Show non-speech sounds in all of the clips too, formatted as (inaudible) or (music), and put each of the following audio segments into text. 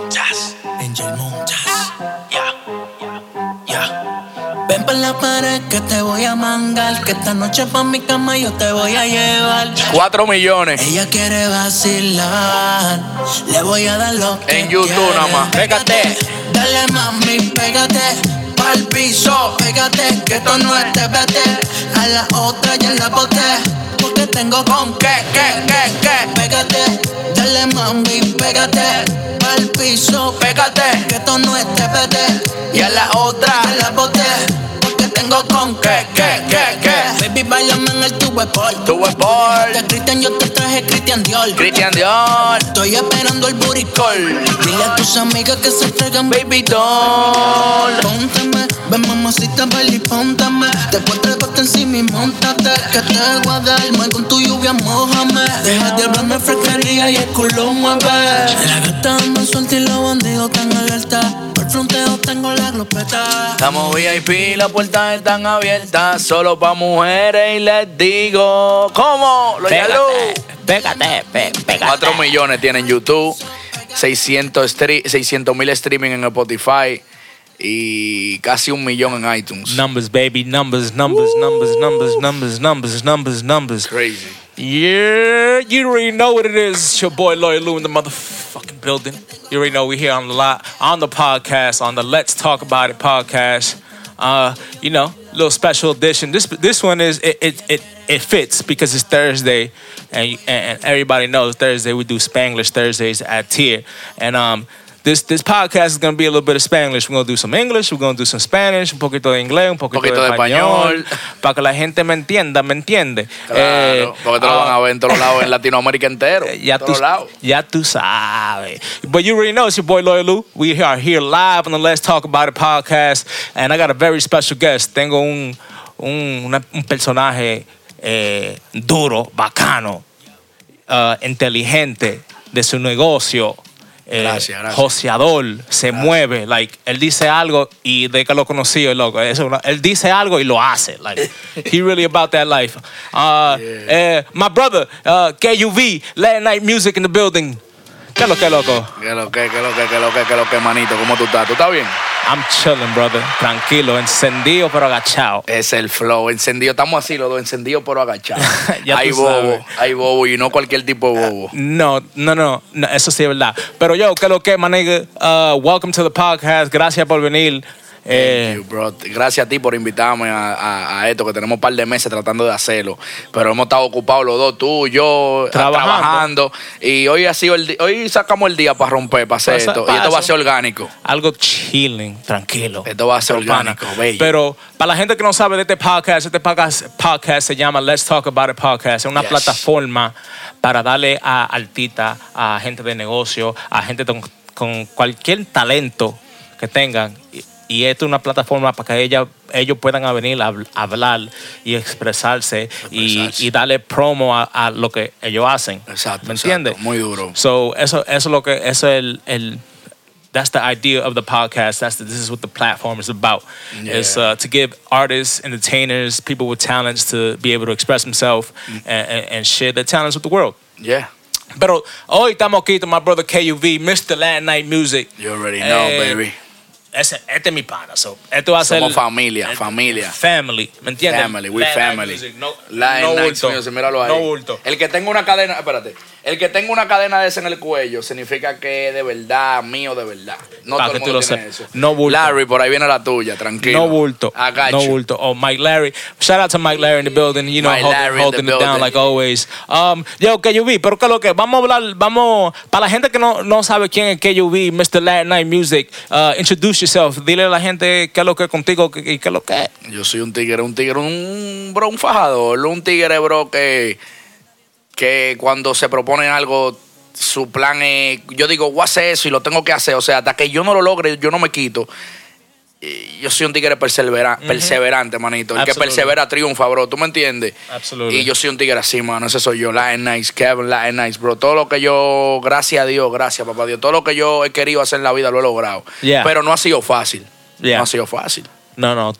Montas. Angel Montas. Ya. Ya. Ven por la pared que te voy a mangar. Que esta noche pa' mi cama yo te voy a llevar. 4 millones. Ella quiere vacilar. Le voy a dar lo que En YouTube nada más. Pégate. Dale mami, pégate. Pa'l piso, pégate. Que esto no es TBT. A la otra ya la boté. Porque tengo con qué, qué, qué, qué. Pégate. Dale mami, pégate. Pa'l piso, pégate. Que esto no es TBT. Y a la otra la boté. Porque tengo con qué, qué, qué, qué. Baby, bailame en el tubo sport. Tubo Sport. De Cristian yo te traje Cristian Dior. Cristian Dior. Estoy esperando el buricol. Dile a tus amigas que se traigan Baby doll. Póntame, ven mamacita, ven y póntame. Después trépate encima y montate. Que te voy a dar mal con tu lluvia, mojame. Deja de hablarme fresquería y el culo mueve. La gata anda suelta y los bandidos están alerta fronteo, tengo la glopeta. Estamos VIP, las puertas están abiertas, solo para mujeres y les digo, ¿cómo? Lo pégate, pégate, pégate, pégate. 4 millones tienen YouTube, 600 mil streaming en Spotify y casi un millón en iTunes. Numbers, baby, numbers, numbers, numbers, numbers, numbers, numbers, numbers, numbers. Crazy. Yeah, you already know what it is. It's your boy Lloyd Lou in the motherfucker. Motherfucking building. You already know we here on the lot on the podcast, on the Let's Talk About It podcast. Uh, you know, little special edition. This this one is it it it, it fits because it's Thursday, and, and everybody knows Thursday we do Spanglish Thursdays at Tier, and um. This, this podcast is going to be a little bit of Spanish. We're going to do some English, we're going to do some Spanish, un poquito de inglés, un poquito, poquito de español, español. para que la gente me entienda, me entiende. Eh, porque te lo van a ah, ver en todos lados, en Latinoamérica entero. ya tú, todos lados. ya tú sabes. But you already know it's your boy Loyal Lou. We are here live on the Let's Talk About It podcast. And I got a very special guest. Tengo un, un, una- un personaje eh, duro, bacano, uh, inteligente de su negocio. Eh, Gracias, gracias. joseador, se mueve, like, él dice algo y de que lo conocí, el loco, él dice algo y lo hace, like, he really about that life. (laughs) Uh, eh, my brother, uh, KUV, late night music in the building. ¿Qué es lo que, loco? Que lo que, que lo que, que lo que, que lo que, manito. ¿Cómo tú estás? ¿Tú estás bien? I'm chilling, brother, tranquilo, encendido pero agachado. Es el flow, encendido. Estamos así los dos, encendidos pero agachados. (laughs) Ya hay bobo, sabes. hay bobo y no cualquier tipo de bobo. No, no, no, no, eso sí es verdad. Pero yo, ¿qué es lo que, nigga? Uh, welcome to the podcast, gracias por venir. Eh, you, bro. Gracias a ti por invitarme a, a- a esto, que tenemos un par de meses tratando de hacerlo. Pero hemos estado ocupados los dos, tú y yo, Trabajando. trabajando. Y hoy ha sido el hoy sacamos el día para romper, para hacer Pasa- esto. Y esto va a ser orgánico. algo chilling, tranquilo. Esto va a ser orgánico, bello. Pero para la gente que no sabe de este podcast, este podcast, podcast se llama Let's Talk About It Podcast. Es una Yes. plataforma para darle a artistas, a gente de negocio, a gente con, con cualquier talento que tengan. Y, esto es una plataforma para que ella, ellos puedan venir a habl- a hablar y expresarse, y- Expresarse. Y, darle promo a, a lo que ellos hacen. Exacto, ¿Me entiendes? Muy duro. So eso, eso es lo que, eso es el, el that's the idea of the podcast. That's the, this is what the platform is about. Yeah. It's uh, to give artists, entertainers, people with talents to be able to express themselves Mm. and, share their talents with the world. Yeah. Pero hoy estamos aquí con my brother KUV, Mr. Late Night Music. You already know, Eh, baby. Ese, este es mi pana. So, esto va a ser. Familia, familia. Family. ¿Me entiendes? Family, we Late Night family. music, No, no bulto. Music, míralo ahí. No bulto. El que tenga una cadena, espérate, el que tenga una cadena de esa en el cuello significa que es de verdad, mío de verdad. No Pa' todo que el tú mundo lo tiene eso. No bulto. Larry, por ahí viene la tuya, tranquilo. No bulto. I got no you. bulto. Oh, Mike Larry. Shout out to Mike Larry in the building. You know, Mike holding, Larry holding it down like always. Um, yo, KUV, pero que lo que vamos a hablar, vamos, para la gente que no, no sabe quién es KUV, Mr. Late Night Music, uh, introduce yourself. Dile a la gente qué es lo que es contigo y qué es lo que es. Yo soy un tigre, un tigre, un bro, un fajador, un tigre, bro, que, que cuando se propone algo, su plan es, yo digo, voy a hacer eso y lo tengo que hacer. O sea, hasta que yo no lo logre, yo no me quito. Yo soy un tigre persevera- perseverante, manito. El que persevera triunfa, bro. ¿Tú me entiendes? Absolutely. Y yo soy un tigre así, mano. Ese soy yo. Latin Nice, Kevin, Latin Nice, bro. Todo lo que yo, gracias a Dios, gracias, papá Dios. Todo lo que yo he querido hacer en la vida lo he logrado. Yeah. Pero no ha sido fácil. Yeah. No ha sido fácil. No, no,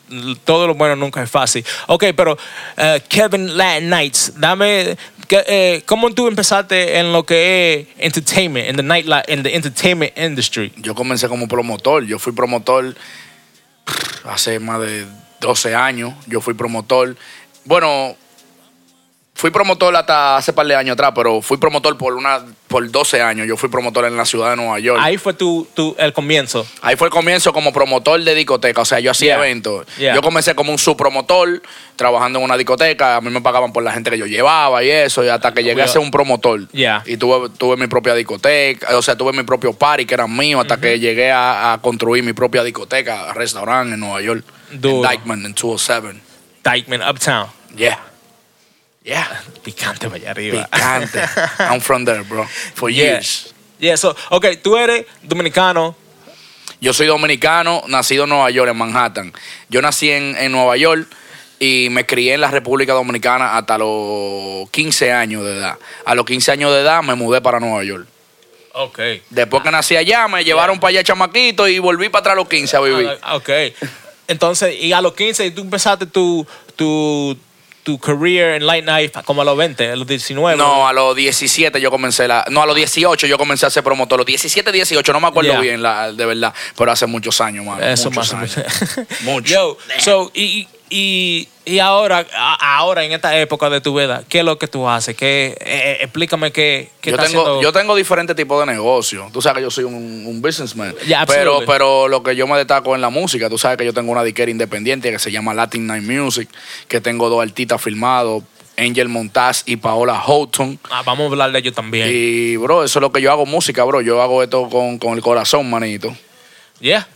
todo lo bueno nunca es fácil. Ok, pero uh, Kevin Latin Nights, dame, ¿qué, eh, ¿cómo tú empezaste en lo que es entertainment, en the night en the entertainment industry? Yo comencé como promotor. Yo fui promotor hace más de 12 años. Yo fui promotor. Bueno, fui promotor hasta hace par de años atrás, pero fui promotor por una por 12 años. Yo fui promotor en la ciudad de Nueva York. Ahí fue tu, tu, el comienzo. Ahí fue el comienzo como promotor de discoteca. O sea, yo hacía Yeah. eventos. Yeah. Yo comencé como un subpromotor, trabajando en una discoteca. A mí me pagaban por la gente que yo llevaba y eso. Y hasta que llegué a ser un promotor. Yeah. Y tuve, tuve mi propia discoteca. O sea, tuve mi propio party que eran míos. Hasta que llegué a, a construir mi propia discoteca, restaurante en Nueva York. Duro. En Dykeman, en 207. Dykeman Uptown. Yeah. Yeah. (laughs) Picante para allá arriba. Picante. I'm from there, bro. For Yeah. years. Yeah, so, ok, tú eres dominicano. Yo soy dominicano, nacido en Nueva York, en Manhattan. Yo nací en, en Nueva York y me crié en la República Dominicana hasta los 15 años de edad. A los 15 años de edad me mudé para Nueva York. Ok. Después que nací allá, me llevaron para allá chamaquito y volví para atrás a los 15 a vivir. Ah, ok. Entonces, y a los 15 tú empezaste tu, tu, tu career en Light Night como a los 20, a los 19. No, a los 17 yo comencé la... No, a los 18 yo comencé a ser promotor. Los 17, 18, no me acuerdo Yeah. bien, la, de verdad. Pero hace muchos años, mano. Eso muchos más años. Mucho. (laughs) Yo, so, y, y, y ahora, a- ahora, en esta época de tu vida, ¿qué es lo que tú haces? ¿Qué, eh, eh, explícame qué, qué yo estás tengo, haciendo. yo tengo diferentes tipos de negocios. Tú sabes que yo soy un, un businessman. Yeah, pero, pero lo que yo me destaco en la música, tú sabes que yo tengo una disquera independiente que se llama Latin Night Music, que tengo dos artistas filmados, Angel Montaz y Paola Houghton. Ah, vamos a hablar de ello también. Y, bro, eso es lo que yo hago música, bro. Yo hago esto con, con el corazón, manito. Yeah.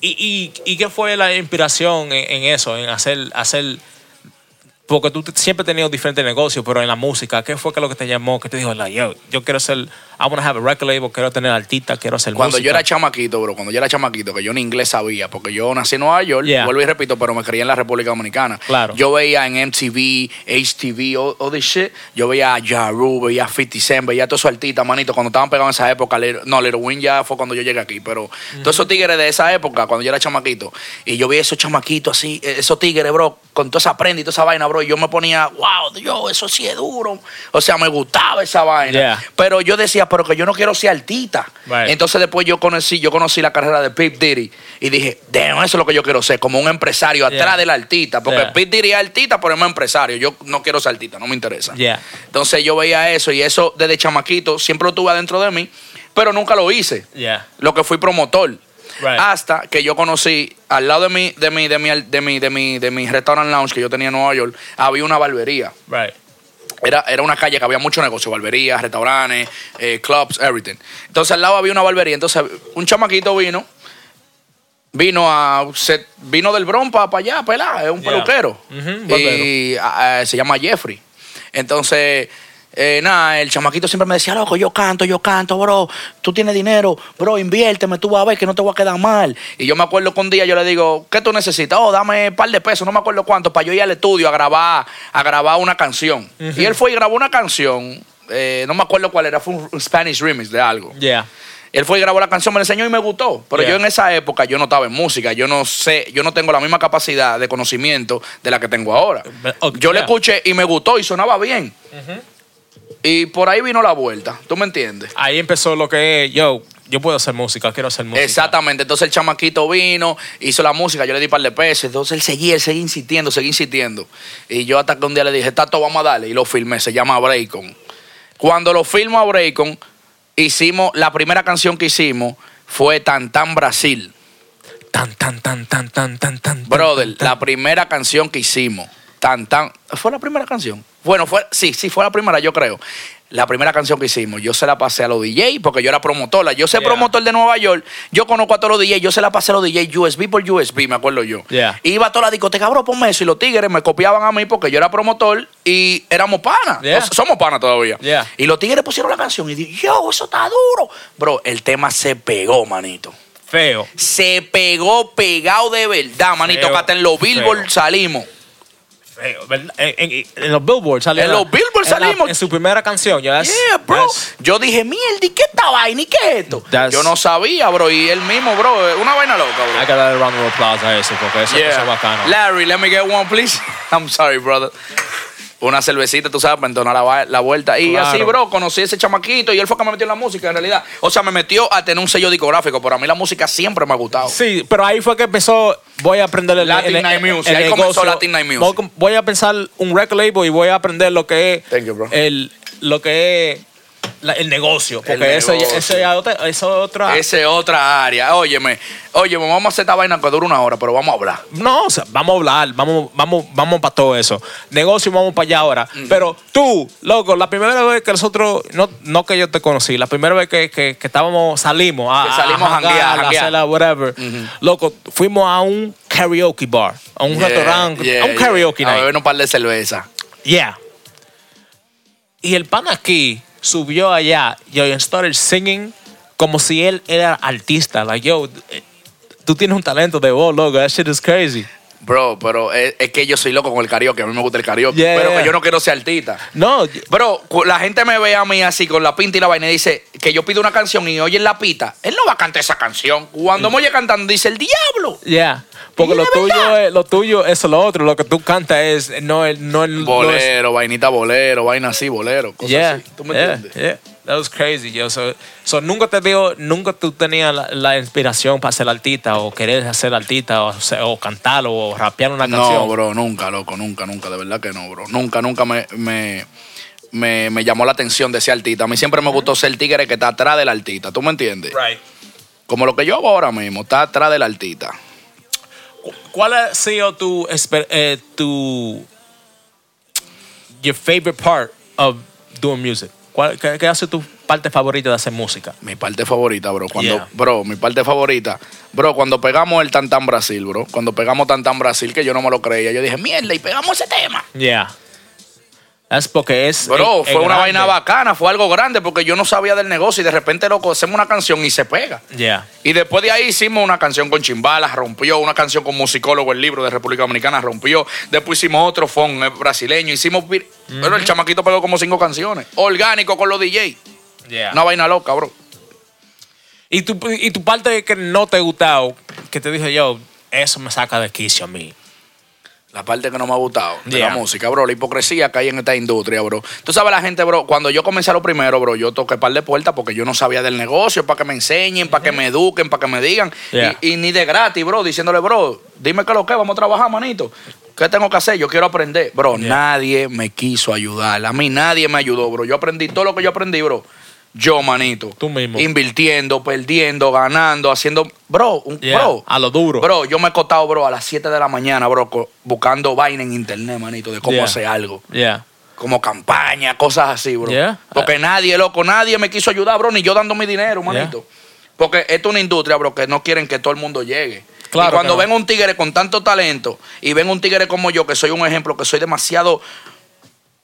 ¿Y, y, y qué fue la inspiración en, eso, en hacer, hacer porque tú siempre has tenido diferentes negocios, pero en la música, ¿qué fue que lo que te llamó? Que te dijo, yo, yo quiero ser, I want to have a record label, quiero tener artista, quiero hacer Cuando música. yo era chamaquito, bro, cuando yo era chamaquito, que yo ni inglés sabía, porque yo nací en Nueva York, Yeah. vuelvo y repito, pero me crié en la República Dominicana. Claro. Yo veía en MTV, HTV, all, all this shit, yo veía a Ja Rule, veía a 50 Cent, veía a todos esos artistas, manito, cuando estaban pegados en esa época, no, Little Wayne ya fue cuando yo llegué aquí, pero todos esos tigres de esa época, cuando yo era chamaquito, y yo veía esos chamaquitos así, eh, esos tigres, bro, con toda esa prenda y toda esa vaina, bro, y yo me ponía, wow, yo, eso sí es duro. O sea, me gustaba esa vaina. Yeah. Pero yo decía, pero que yo no quiero ser artista. Right. Entonces después yo conocí, yo conocí la carrera de Pete Diddy y dije, damn, eso es lo que yo quiero ser, como un empresario Yeah. atrás del artista. Porque Yeah. Pete Diddy es artista, pero es más empresario. Yo no quiero ser artista, no me interesa. Yeah. Entonces yo veía eso y eso desde chamaquito siempre lo tuve adentro de mí, pero nunca lo hice. Lo que fui promotor. Right. Hasta que yo conocí, al lado de mi, de mi, de mi, de mi, de mi, de mi restaurant lounge que yo tenía en Nueva York, había una barbería. Right. Era, era una calle que había mucho negocio, barberías, restaurantes, eh, clubs, everything. Entonces al lado había una barbería. Entonces un chamaquito vino, vino a se- vino del Bronx para allá, pelá, es un Yeah. peluquero. Y eh, se llama Jeffrey. Entonces, eh, nada, el chamaquito siempre me decía, loco, yo canto, yo canto, bro, tú tienes dinero, bro, inviérteme, tú vas a ver que no te voy a quedar mal. Y yo me acuerdo que un día yo le digo, ¿qué tú necesitas? Oh, dame un par de pesos, no me acuerdo cuánto, para yo ir al estudio a grabar, a grabar una canción. Y él fue y grabó una canción, eh, no me acuerdo cuál era, fue un Spanish remix de algo. Yeah. Él fue y grabó la canción, me la enseñó y me gustó. Pero Yeah. yo en esa época yo no estaba en música, yo no sé, yo no tengo la misma capacidad de conocimiento de la que tengo ahora. Yo le escuché y me gustó y sonaba bien. Y por ahí vino la vuelta, ¿tú me entiendes? Ahí empezó lo que es, yo, yo puedo hacer música, quiero hacer música. Exactamente, entonces el chamaquito vino, hizo la música, yo le di un par de pesos, entonces él seguía, él seguía insistiendo, seguía insistiendo. Y yo hasta que un día le dije, Tato, vamos a darle, y lo filmé, se llama Breakon. Cuando lo filmo a Breakon, hicimos, la primera canción que hicimos fue Tan Tan Brasil. Tan, tan, tan, tan, tan, tan, tan. Brother, tan, tan. la primera canción que hicimos, tan tan, ¿fue la primera canción? Bueno, fue, sí, sí, fue la primera, yo creo. La primera canción que hicimos, yo se la pasé a los DJ porque yo era promotora. Yo soy Yeah. promotor de Nueva York, yo conozco a todos los DJ, yo se la pasé a los DJ USB por USB, me acuerdo yo. Yeah. Iba a toda la discoteca, bro, ponme eso. Y los tigres me copiaban a mí porque yo era promotor y éramos panas. Yeah. Somos panas todavía. Y los tigres pusieron la canción y dije, yo, eso está duro. Bro, el tema se pegó, manito. Feo. Se pegó pegado de verdad, manito. Feo, hasta en los Billboard salimos. En, en- en los Billboard salió. En la- los Billboard en la- salimos. En su primera canción. that's- Yeah, bro. that's- Yo dije, mierda, ¿y qué esta vaina? ¿Y qué es esto? That's- Yo no sabía, bro. Y él mismo, bro, una vaina loca, Hay bro. que darle round of applause a eso porque eso, eso es bacano. Larry, let me get one, please. (laughs) I'm sorry, brother. Una cervecita, tú sabes, para entonar la, la vuelta. Y Claro. así, bro, conocí a ese chamaquito y él fue que me metió en la música, en realidad. O sea, me metió a tener un sello discográfico, pero a mí la música siempre me ha gustado. Sí, pero ahí fue que empezó, voy a aprender el, Latin el- Night el- Music, el ahí comenzó negocio. Latin Night Music. Voy, voy a pensar un record label y voy a aprender lo que es Thank you, bro. el lo que es la- el negocio, porque El eso, ya- eso ya otra, eso es otra. Esa es otra área. Óyeme, óyeme, vamos a hacer esta vaina que dura una hora, pero vamos a hablar. No, o sea, vamos a hablar, vamos, vamos, vamos para todo eso. Negocio, vamos para allá ahora. Pero tú, loco, la primera vez que nosotros, no, no que yo te conocí, la primera vez que, que, que estábamos, salimos a, Que salimos a janguear, janguear, a janguear. hacer la whatever. Loco, fuimos a un karaoke bar, a un Yeah, restaurante, yeah, a un karaoke yeah. A night. beber un par de cerveza. Yeah. Y el pan aquí subió allá yo, started singing como si él era artista. Like, yo, eh, tú tienes un talento de voz, loco. That shit is crazy. Bro, pero es, es que yo soy loco con el karaoke. A mí me gusta el karaoke. Yeah, pero que yo no quiero ser artista. No, Bro, la gente me ve a mí así con la pinta y la vaina y dice que yo pido una canción y oyen la pita. Él no va a cantar esa canción. Cuando me oye cantando, dice el diablo. Yeah. Porque lo tuyo, es, lo tuyo es lo otro. Lo que tú cantas es no el no el no es- Bolero, vainita bolero, vaina así, bolero, cosas yeah, así. ¿Tú me entiendes? That was crazy, yo. So, so nunca te digo, nunca tú tenías la, la inspiración para ser artista o querer hacer artista o, o cantar o rapear una canción. No, bro, nunca, loco, nunca, nunca, de verdad que no, bro. Nunca, nunca me, me, me, me llamó la atención de ser artista. A mí siempre me gustó ser el tigre que está atrás del artista, ¿tú me entiendes? Right. Como lo que yo hago ahora mismo, está atrás del artista. ¿Cuál ha sido tu, eh, tu your favorite part of doing music? ¿Cuál, qué, qué ha sido tu parte favorita de hacer música? Mi parte favorita, bro. Cuando, Yeah. Bro, mi parte favorita. Bro, cuando pegamos el Tantan Brasil, bro. Cuando pegamos Tantan Brasil, que yo no me lo creía. Yo dije, mierda, y pegamos ese tema. Yeah. Es porque es. Bro, es- es fue una grande. vaina bacana, fue algo grande, porque yo no sabía del negocio y de repente, loco, hacemos una canción y se pega. Yeah. Y después de ahí hicimos una canción con Chimbalas, rompió, una canción con Musicólogo, el libro de República Dominicana, rompió. Después hicimos otro fon eh, brasileño, hicimos... Pero el chamaquito pegó como cinco canciones. Orgánico con los DJ. Yeah. Una vaina loca, bro. Y tu, y tu parte que no te ha gustado, que te dije yo, eso me saca de quicio a mí. La parte que no me ha gustado de Yeah. la música, bro. La hipocresía que hay en esta industria, bro. Tú sabes, la gente, bro, cuando yo comencé lo primero, bro, yo toqué par de puertas porque yo no sabía del negocio, para que me enseñen, para que me eduquen, para que me digan. Yeah. Y, y ni de gratis, bro, diciéndole, bro, dime qué es lo que, vamos a trabajar, manito. ¿Qué tengo que hacer? Yo quiero aprender. Bro, Yeah. nadie me quiso ayudar. A mí nadie me ayudó, bro. Yo aprendí todo lo que yo aprendí, bro. Yo, manito. Tú mismo. Invirtiendo, perdiendo, ganando, haciendo. Bro, un, Yeah, bro. a lo duro. Bro, yo me he costado, bro, a las 7 de la mañana, bro, buscando vaina en internet, manito, de cómo Yeah. hacer algo. Yeah. Como campaña, cosas así, bro. Yeah. Porque nadie, loco, nadie me quiso ayudar, bro, ni yo dando mi dinero, manito. Porque esto es una industria, bro, que no quieren que todo el mundo llegue. Claro y cuando no. ven un tigre con tanto talento y ven un tigre como yo, que soy un ejemplo, que soy demasiado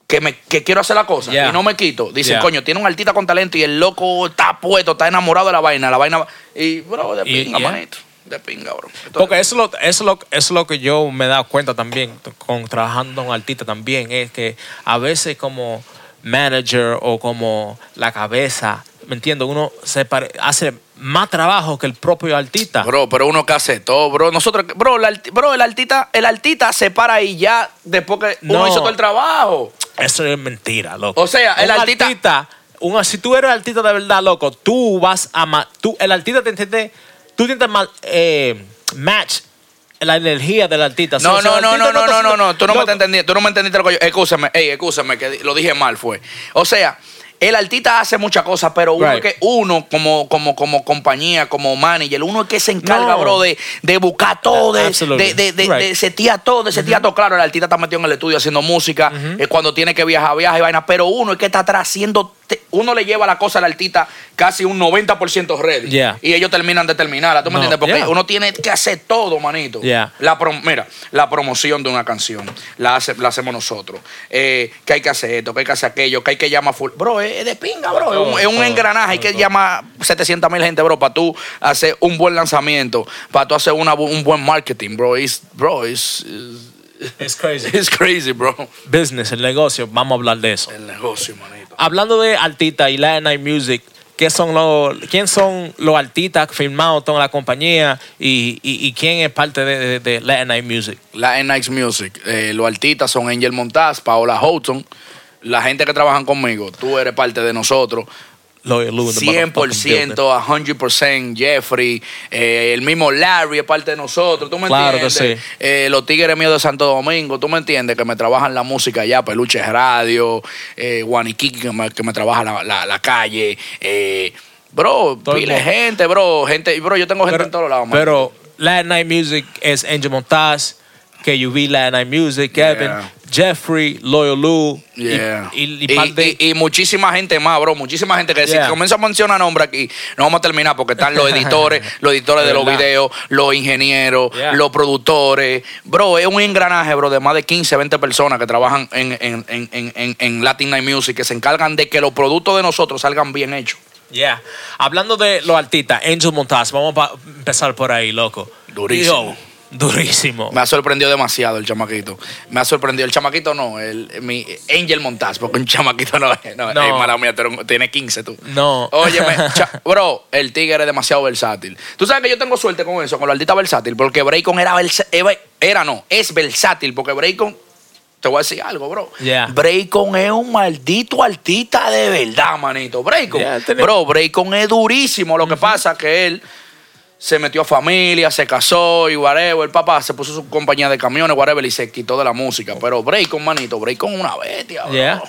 que, me, que quiero hacer la cosa Yeah. y no me quito. Dicen, Yeah. coño, tiene un artista con talento y el loco está puesto, está enamorado de la vaina, la vaina. Y, bro, de Y- pinga, yeah. manito. De pinga, bro. Entonces, Porque eso es, lo, eso, lo, eso es lo que yo me he dado cuenta también, con trabajando con artistas también, es que a veces como manager o como la cabeza, ¿me entiendes? Uno se pare- hace más trabajo que el propio artista. Bro, pero uno que hace todo, bro. Nosotros, bro, la bro el artista, el artista se para ahí ya después que uno No. hizo todo el trabajo. Eso es mentira, loco. O sea, el Un artista- un- si tú eres artista de verdad, loco, tú vas a... Tú, el artista te entiende... Tú ma- eh, match la energía del artista. No, O sea, no, no, artista no, no, no, no, no, tú no me Loco, entendiendo, tú no me entendiste lo que yo, escúchame, ey, escúchame, que lo dije mal fue. O sea, el artista hace muchas cosas, pero uno Right. es que uno como, como, como compañía, como manager, uno es que se encarga, No. bro, de, de buscar todo, de, de, de, de, Right. de setear todo, de setear todo. Claro, el artista está metido en el estudio haciendo música, eh, cuando tiene que viajar, viaja y vaina, pero uno es que está atrás haciendo, te- uno le lleva la cosa al artista casi un 90% ready. Yeah. Y ellos terminan de terminarla, ¿tú me No, entiendes? Porque yeah. uno tiene que hacer todo, manito. Yeah. La mira, la promoción de una canción la, hace- la hacemos nosotros. Eh, que hay que hacer esto, que hay que hacer aquello, que hay que llamar full. Bro, es, de pinga, bro. es un, es un todo, engranaje. Hay que todo. llamar 700 mil gente, bro, para tú hacer un buen lanzamiento, para tú hacer una un buen marketing, bro. It's, bro, it's, It's crazy. it's crazy, bro. Business, el negocio, vamos a hablar de eso. El negocio, manito. Hablando de artista y Latin Night Music, qué son los, quién son los artistas firmados con la compañía y, y- y quién es parte de, de, de Latin Night Music. La Nights Music. Eh, los artistas son Angel Montaz, Paola Houghton. La gente que trabajan conmigo, tú eres parte de nosotros. Loyal Lou in the motherfucking 100%, a 100%, Jeffrey, eh, el mismo Larry es parte de nosotros, ¿tú me Claro que entiendes? sí. Eh, los Tigres míos de Santo Domingo, ¿tú me entiendes? Que me trabajan la música allá, Peluche Radio, eh, que me, que me trabaja la, la- la calle. eh, bro, pile gente, bro, gente, bro, yo tengo gente en todos lados, man. Pero Latin Night Music es Angel Montaz, KUV Latin Night Music, Kevin, Yeah. Jeffrey, Loyal Lou y- Yeah. y, y, Y, par de- y- y muchísima gente más, bro. Muchísima gente que Yeah. si comienza a mencionar nombres aquí, no vamos a terminar porque están los (laughs) editores, los editores de los videos, los ingenieros, Yeah. los productores. Bro, es un engranaje, bro, de más de 15, 20 personas que trabajan en, en, en, en, en- en Latin Night Music, que se encargan de que los productos de nosotros salgan bien hechos. Yeah. Hablando de los artistas, Angel Montaz, vamos a empezar por ahí, loco. Durísimo. Yo, durísimo. Me ha sorprendido demasiado el chamaquito. Me ha sorprendido. El chamaquito no, el, mi Angel Montaz, porque un chamaquito no es. No, No. Ey, mala mía, tienes 15 tú. No. Óyeme, (laughs) bro, el tigre es demasiado versátil. Tú sabes que yo tengo suerte con eso, con los artistas versátil, porque Braycon era versátil. Era no, es versátil, porque Braycon. Te voy a decir algo, bro. Yeah. Braycon es un maldito artista de verdad, manito. Braycon. Yeah, Bro, Braycon es durísimo. Lo que pasa es que él se metió a familia, se casó y whatever. El papá se puso su compañía de camiones, whatever, y se quitó de la música. Pero Braycon, manito, Braycon es una bestia, bro. Yeah.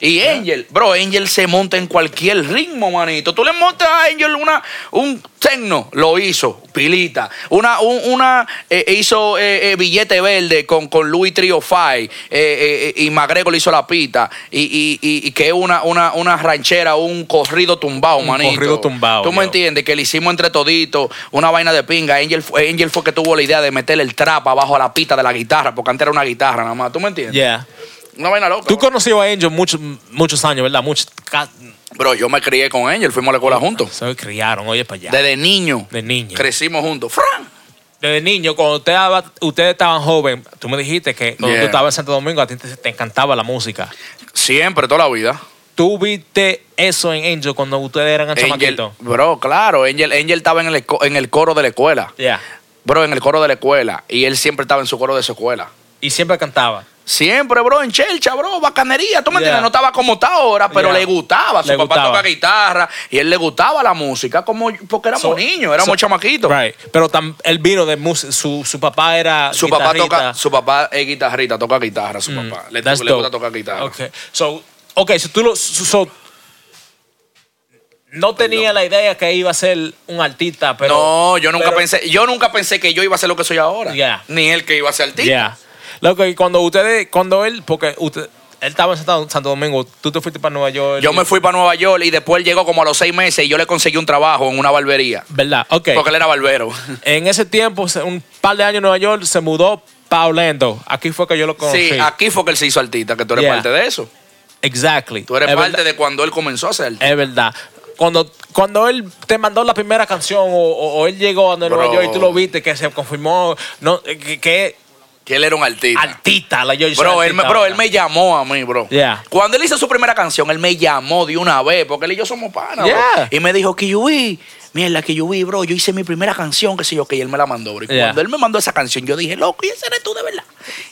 Y Angel, bro, Angel se monta en cualquier ritmo, manito. Tú le montas a Angel una, un tecno, lo hizo, pilita. Una, un- una eh, hizo eh, eh, billete verde con, con Louis Trio Five eh, eh, y Magrego le hizo la pita. Y, y, y- y que es una, una, una ranchera, un corrido tumbado, Un manito. corrido tumbado, Tú me entiendes, que le hicimos entre toditos una vaina de pinga. Angel, fue- Angel fue que tuvo la idea de meterle el trap abajo a la pita de la guitarra, porque antes era una guitarra nada más. ¿Tú me entiendes? Yeah. Una vaina loca. Tú bro. conocido a Angel muchos, muchos años, ¿verdad? Muchos. Bro, yo me crié con Angel, fuimos a la escuela juntos. Se criaron, oye, para allá. Desde niño. De niño. Crecimos juntos. ¡Fran! Desde niño, cuando usted ustedes estaban jóvenes, tú me dijiste que cuando Yeah. tú estabas en Santo Domingo a ti te, te encantaba la música. Siempre, toda la vida. ¿Tú viste eso en Angel cuando ustedes eran chamaquitos? bro, claro, Angel, Angel estaba en el, en el coro de la escuela. Yeah. Bro, en el coro de la escuela. Y él siempre estaba en su coro de su escuela. Y siempre cantaba. Siempre, bro, en chelcha, bro, bacanería. ¿Tú me Yeah. entiendes? No estaba como está ahora, pero Yeah. le gustaba. Su Le papá toca guitarra y él le gustaba la música como porque éramos So- niños, éramos so- chamaquitos. Right. Pero tam- él vino de música. Su, su papá era. Su papá toca, su papá es guitarrista, toca guitarra, su papá. Le, Mm, That's le gusta tocar guitarra. Okay. So, okay, so tú lo. so- no tenía la idea que iba a ser un artista, pero. no, yo nunca pero- pensé, yo nunca pensé que yo iba a ser lo que soy ahora. Yeah. Ni él que iba a ser artista. Loco, y cuando ustedes, cuando él, porque usted, él estaba en Santo, Santo Domingo, tú te fuiste para Nueva York. Yo me fui para Nueva York y después él llegó como a los seis meses y yo le conseguí un trabajo en una barbería. ¿Verdad? Ok. Porque él era barbero. (laughs) En ese tiempo, un par de años en Nueva York, se mudó para Orlando. Aquí fue que yo lo conocí. Sí, aquí fue que él se hizo artista, que tú eres Yeah. parte de eso. Exactly. Tú eres Es parte verdad. de cuando él comenzó a ser artista. Es verdad. Cuando, cuando él te mandó la primera canción o, o- o él llegó a Nueva Bro. York y tú lo viste, que se confirmó no, que, que Que él era un artista. artista, la yo soy Bro, él me, bro, él me llamó a mí, bro. Yeah. Cuando él hizo su primera canción, él me llamó de una vez, porque él y yo somos panas, Yeah. bro. Y me dijo, Kiyubi, mierda, Kiyubi, bro, yo hice mi primera canción, que sé yo, que y él me la mandó, bro. Y Yeah. cuando él me mandó esa canción, yo dije, loco, y ese eres tú de verdad.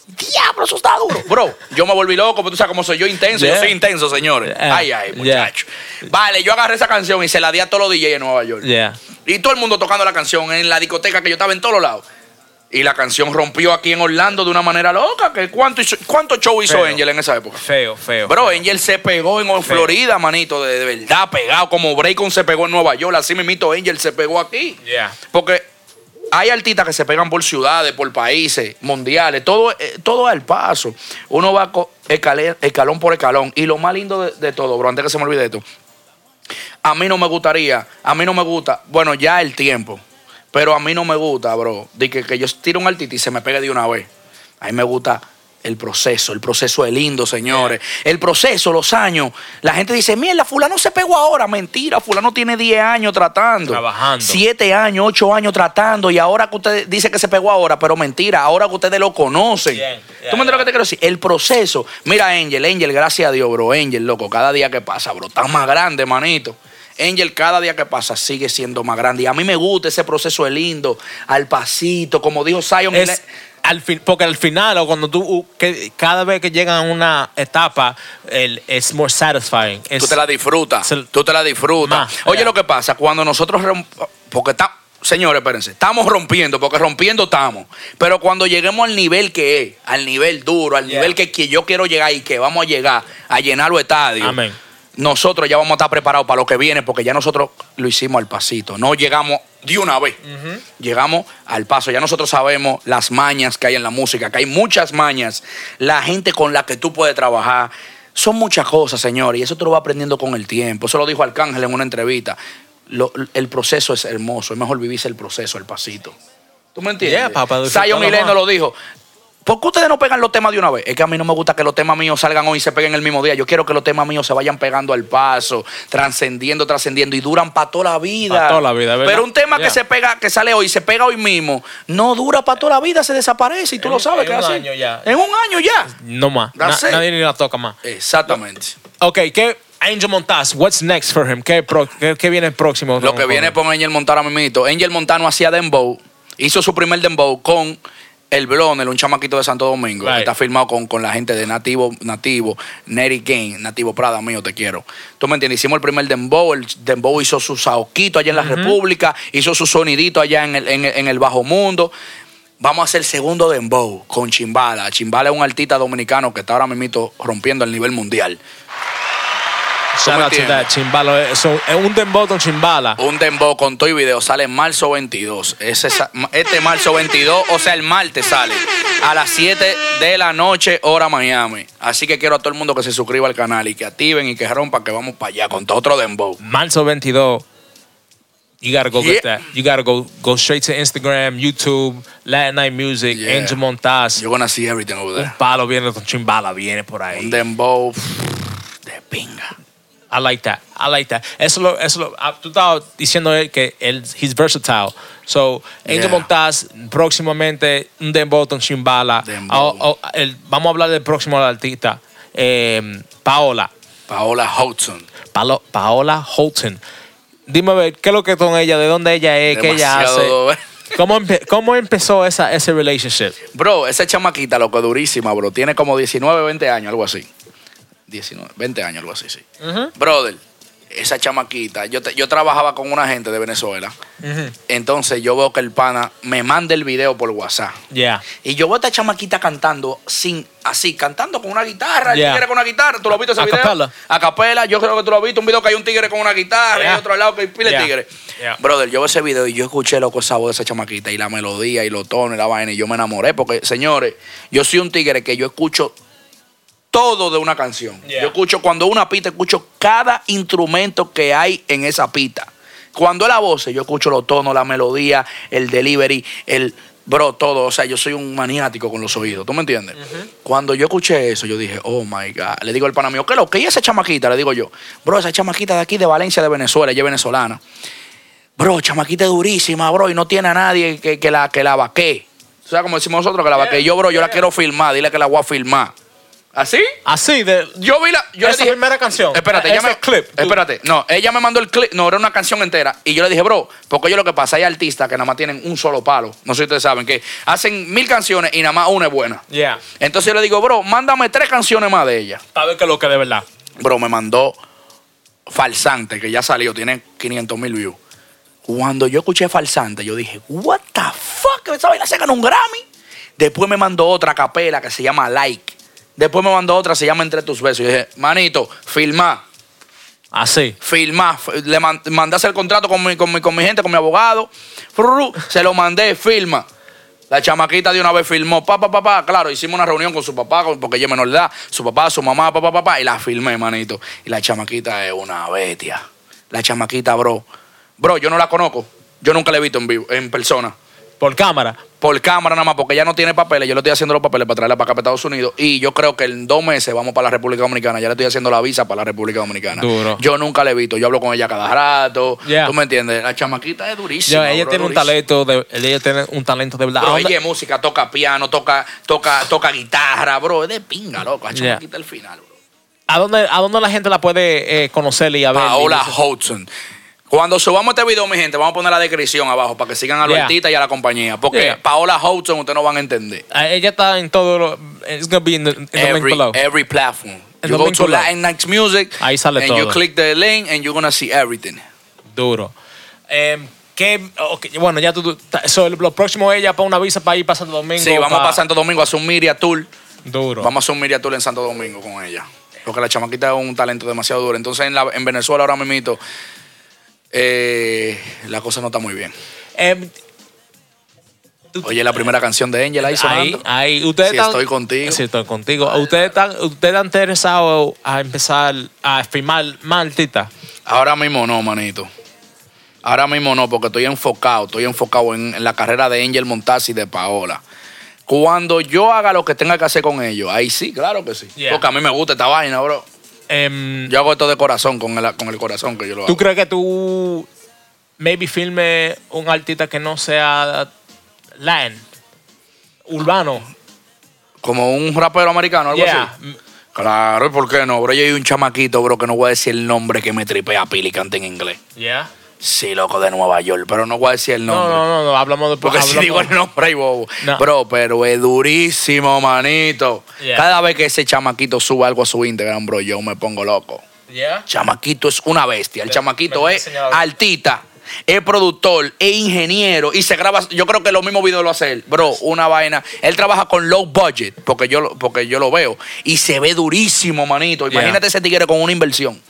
Diablo, eso está duro. Bro, yo me volví loco, porque tú sabes cómo soy yo intenso. Yeah. Yo soy intenso, señores. Yeah. Ay, ay, muchacho. Vale, yo agarré esa canción y se la di a todos los DJs en Nueva York. Y todo el mundo tocando la canción en la discoteca que yo estaba en todos lados. Y la canción rompió aquí en Orlando de una manera loca. Que ¿Cuánto, hizo- cuánto show hizo Feo. Angel en esa época? Feo, feo. Bro, feo. Angel se pegó en Florida, manito, de, de verdad pegado. Como Braycon se pegó en Nueva York, así mismito Angel se pegó aquí. Yeah. Porque hay artistas que se pegan por ciudades, por países, mundiales, todo, eh, todo al paso. Uno va escalón por escalón. Y lo más lindo de, de todo, bro, antes que se me olvide esto, a mí no me gustaría, a mí no me gusta, bueno, ya el tiempo, pero a mí no me gusta, bro, de que, que yo tire un artista y se me pegue de una vez. A mí me gusta el proceso, el proceso es lindo, señores. El proceso, los años. La gente dice, mierda, fulano se pegó ahora. Mentira, fulano tiene 10 años tratando. Trabajando. 7 años, 8 años tratando. Y ahora que usted dice que se pegó ahora, pero mentira, ahora que ustedes lo conocen. Bien, ¿Tú me entiendes lo que te quiero decir? El proceso. Mira, Angel, Angel, gracias a Dios, bro. Angel, loco, cada día que pasa, bro, está más grande, manito. Angel cada día que pasa sigue siendo más grande. Y a mí me gusta ese proceso de lindo, al pasito, como dijo Zion. Es al fin, porque al final, o cuando tú, que cada vez que llegan a una etapa, es more satisfying. tú te la disfrutas, tú te la disfrutas. Más, Oye, lo que pasa, cuando nosotros, porque está, señores, espérense, estamos rompiendo, porque rompiendo estamos, pero cuando lleguemos al nivel que es, al nivel duro, al Yeah. nivel que, que yo quiero llegar y que vamos a llegar a llenar los estadios, Amén. Nosotros ya vamos a estar preparados para lo que viene, porque ya nosotros lo hicimos al pasito, no llegamos de una vez, llegamos al paso, ya nosotros sabemos las mañas que hay en la música, que hay muchas mañas, la gente con la que tú puedes trabajar, son muchas cosas, señor, y eso tú lo vas aprendiendo con el tiempo, eso lo dijo Arcángel en una entrevista, Lo- el proceso es hermoso, es mejor vivirse el proceso, el pasito. ¿Tú me entiendes? Yeah, papá, Zion y Leno más. lo dijo. ¿Por qué ustedes no pegan los temas de una vez? Es que a mí no me gusta que los temas míos salgan hoy y se peguen el mismo día. Yo quiero que los temas míos se vayan pegando al paso, trascendiendo, trascendiendo y duran para toda la vida. Pa' toda la vida, ¿verdad? Pero un tema Yeah. que se pega, que sale hoy y se pega hoy mismo, no dura para toda la vida, se desaparece y tú En lo sabes en que un así. año ya. En un año ya. No más. Na- nadie ni la toca más. Exactamente. Ok, ¿qué? Angel Montaz, what's next for him? ¿Qué, pro- qué, qué viene próximo? Lo que viene con- Angel Montano, mimito. Angel Montano hacía Dembow, hizo su primer Dembow con el Blonel, un chamaquito de Santo Domingo. que. Está firmado con, con la gente de Nativo, Nativo, Neri Game, Nativo Prada, mío, te quiero. ¿Tú me entiendes? Hicimos el primer Dembow, el Dembow hizo su saoquito allá en la República, hizo su sonidito allá en el, en el- en el Bajo Mundo. Vamos a hacer el segundo Dembow con Chimbala. Chimbala es un artista dominicano que está ahora mismo rompiendo el nivel mundial. Shout out to that, Chimbala. Eh, So, es un dembow con Chimbala. Un dembow con todo y video sale en marzo 22. Ese, este marzo 22, o sea, el martes sale a las 7 de la noche, hora Miami. Así que quiero a todo el mundo que se suscriba al canal y que activen y que rompan que vamos para allá con todo otro dembow. Marzo 22. You gotta go get that. You gotta go go straight to Instagram, YouTube, Latin Night Music, Yeah. Angel Montaz. You're gonna see everything over there. Un palo viene con Chimbala, viene por ahí. Un dembow de pinga. I like that. I like that. Eso lo, eso lo, ah, tú estabas diciendo él que él, he's versatile. So, Angel Yeah. Montaz, próximamente un dembow con Chimbala. Oh, oh, el- vamos a hablar del próximo artista. Eh, Paola. Paola. Palo- Paola Holton. Dime a ver, ¿qué es lo que con ella? ¿De dónde ella es? ¿Qué ella hace? ¿Cómo, empe- cómo empezó esa, ese relationship? Bro, esa chamaquita, loco, durísima, bro. Tiene como 19, 20 años, algo así. 19, 20 años, algo así, sí. Brother, esa chamaquita, yo, te- yo trabajaba con una gente de Venezuela. Entonces yo veo que el pana me manda el video por WhatsApp. Yeah. Y yo veo a esta chamaquita cantando sin, así, cantando con una guitarra, el tigre con una guitarra. ¿Tú lo has visto ese A video? capella. A capela. Yo creo que tú lo has visto, un video que hay un tigre con una guitarra y otro al lado que hay pile tigre. Brother, yo veo ese video y yo escuché loco esa voz de esa chamaquita y la melodía y los tonos y la vaina y yo me enamoré porque, señores, yo soy un tigre que yo escucho todo de una canción. Yeah. Yo escucho cuando una pita, escucho cada instrumento que hay en esa pita. Cuando es la voz, yo escucho los tonos, la melodía, el delivery, el bro, todo. O sea, yo soy un maniático con los oídos. ¿Tú me entiendes? Cuando yo escuché eso, yo dije, oh my God. Le digo al pana mío, ¿qué lo que es esa chamaquita? Le digo yo, bro, esa chamaquita de aquí de Valencia, de Venezuela, ella es venezolana. Bro, chamaquita es durísima, bro, y no tiene a nadie que, que la, que la vaquee. O sea, como decimos nosotros, que la vaquee. Yo, bro, yo la quiero filmar, dile que la voy a filmar. ¿Así? Así de. Yo vi la. Yo Esa le dije, primera canción. Espérate, Ese ella me, clip. Espérate, no, ella me mandó el clip. No, era una canción entera. Y yo le dije, bro, porque yo lo que pasa, hay artistas que nada más tienen un solo palo. No sé si ustedes saben, que hacen mil canciones y nada más una es buena. Yeah. Entonces yo le digo, bro, mándame tres canciones más de ella. Para ver qué es lo que de verdad. Bro, me mandó Falsante, que ya salió, tiene 500 mil views. Cuando yo escuché Falsante, yo dije, what the fuck, esa vaina se ganó un Grammy. Después me mandó otra capela que se llama Like. Después me mandó otra, se llama Entre tus besos. Yo dije, manito, filma, Así. filma. F- Le man- mandé hacer el contrato con mi, con, mi, con mi gente, con mi abogado. Se lo mandé, filma. La chamaquita de una vez filmó, papá, papá, claro, hicimos una reunión con su papá, porque ella es menor de edad, su papá, su mamá, papá, papá, y la filmé, manito. Y la chamaquita es una bestia. La chamaquita, bro. Bro, yo no la conozco. Yo nunca la he visto en vivo, en persona. Por cámara. Por cámara nada más, porque ella no tiene papeles. Yo le estoy haciendo los papeles para traerla para acá, para Estados Unidos. Y yo creo que en dos meses vamos para la República Dominicana. Ya le estoy haciendo la visa para la República Dominicana. Duro. Yo nunca la he visto. Yo hablo con ella cada rato. Yeah. ¿Tú me entiendes? La chamaquita es durísima. Ella bro, tiene un talento de, ella tiene un talento de verdad. Bro, ¿A dónde- ella es música, toca piano, toca, toca, toca guitarra, bro. Es de pinga, loco. La Yeah. chamaquita al final, bro. ¿A dónde, ¿A dónde la gente la puede eh, conocer y a ver? Paola Hudson. Cuando subamos este video, mi gente, vamos a poner la descripción abajo para que sigan a los Yeah. artistas y a la compañía. Porque Yeah. Paola Hudson ustedes no van a entender. Ah, Ella está en todo. Lo, it's gonna be in the, in the link Every, below. every platform. You go link to. Latinx Music Ahí sale and you todo. click the link and you're gonna see everything. Duro. Em, ¿qué, ok, bueno, ya tú. so, lo próximo ella para una visa para ir para Santo Domingo. Sí, vamos pa- para Santo Domingo a hacer un Media Tour. Duro. Vamos a hacer un Media Tour en Santo Domingo con ella. Porque la chamaquita es un talento demasiado duro. Entonces en, la- en Venezuela ahora mismo eh, la cosa no está muy bien. Em, Oye, la primera canción de Angel ahí ahí, sonando. ahí. Ustedes Sí, están- estoy contigo. Sí, estoy contigo. ¿Ustedes están, ustedes están interesados a empezar a firmar más artistas? Ahora mismo no, manito. Ahora mismo no, porque estoy enfocado, estoy enfocado en, en la carrera de Angel Montaz y de Paola. Cuando yo haga lo que tenga que hacer con ellos, ahí sí, claro que sí. Yeah. Porque a mí me gusta esta vaina, bro. Em, Yo hago esto de corazón, con el, con el corazón que yo lo hago. ¿Tú crees que tú maybe filme un artista que no sea Latin, urbano? Como un rapero americano, algo Yeah. así. Claro, ¿y por qué no, bro? Yo hay un chamaquito, bro, que no voy a decir el nombre que me tripea pila y canta en inglés. Yeah. Sí, loco, de Nueva York, pero no voy a decir el No, nombre. no, no, no, hablamos de Porque si digo el nombre ahí, bobo. No. Bro, pero es durísimo, manito. Yeah. Cada vez que ese chamaquito sube algo a su Instagram, bro, yo me pongo loco. Yeah. Chamaquito es una bestia. El chamaquito me es artista, es productor, es ingeniero y se graba. Yo creo que los mismos videos lo hace él. Bro, una vaina. Él trabaja con low budget porque yo, lo- porque yo lo veo y se ve durísimo, manito. Imagínate ese tigre con una inversión.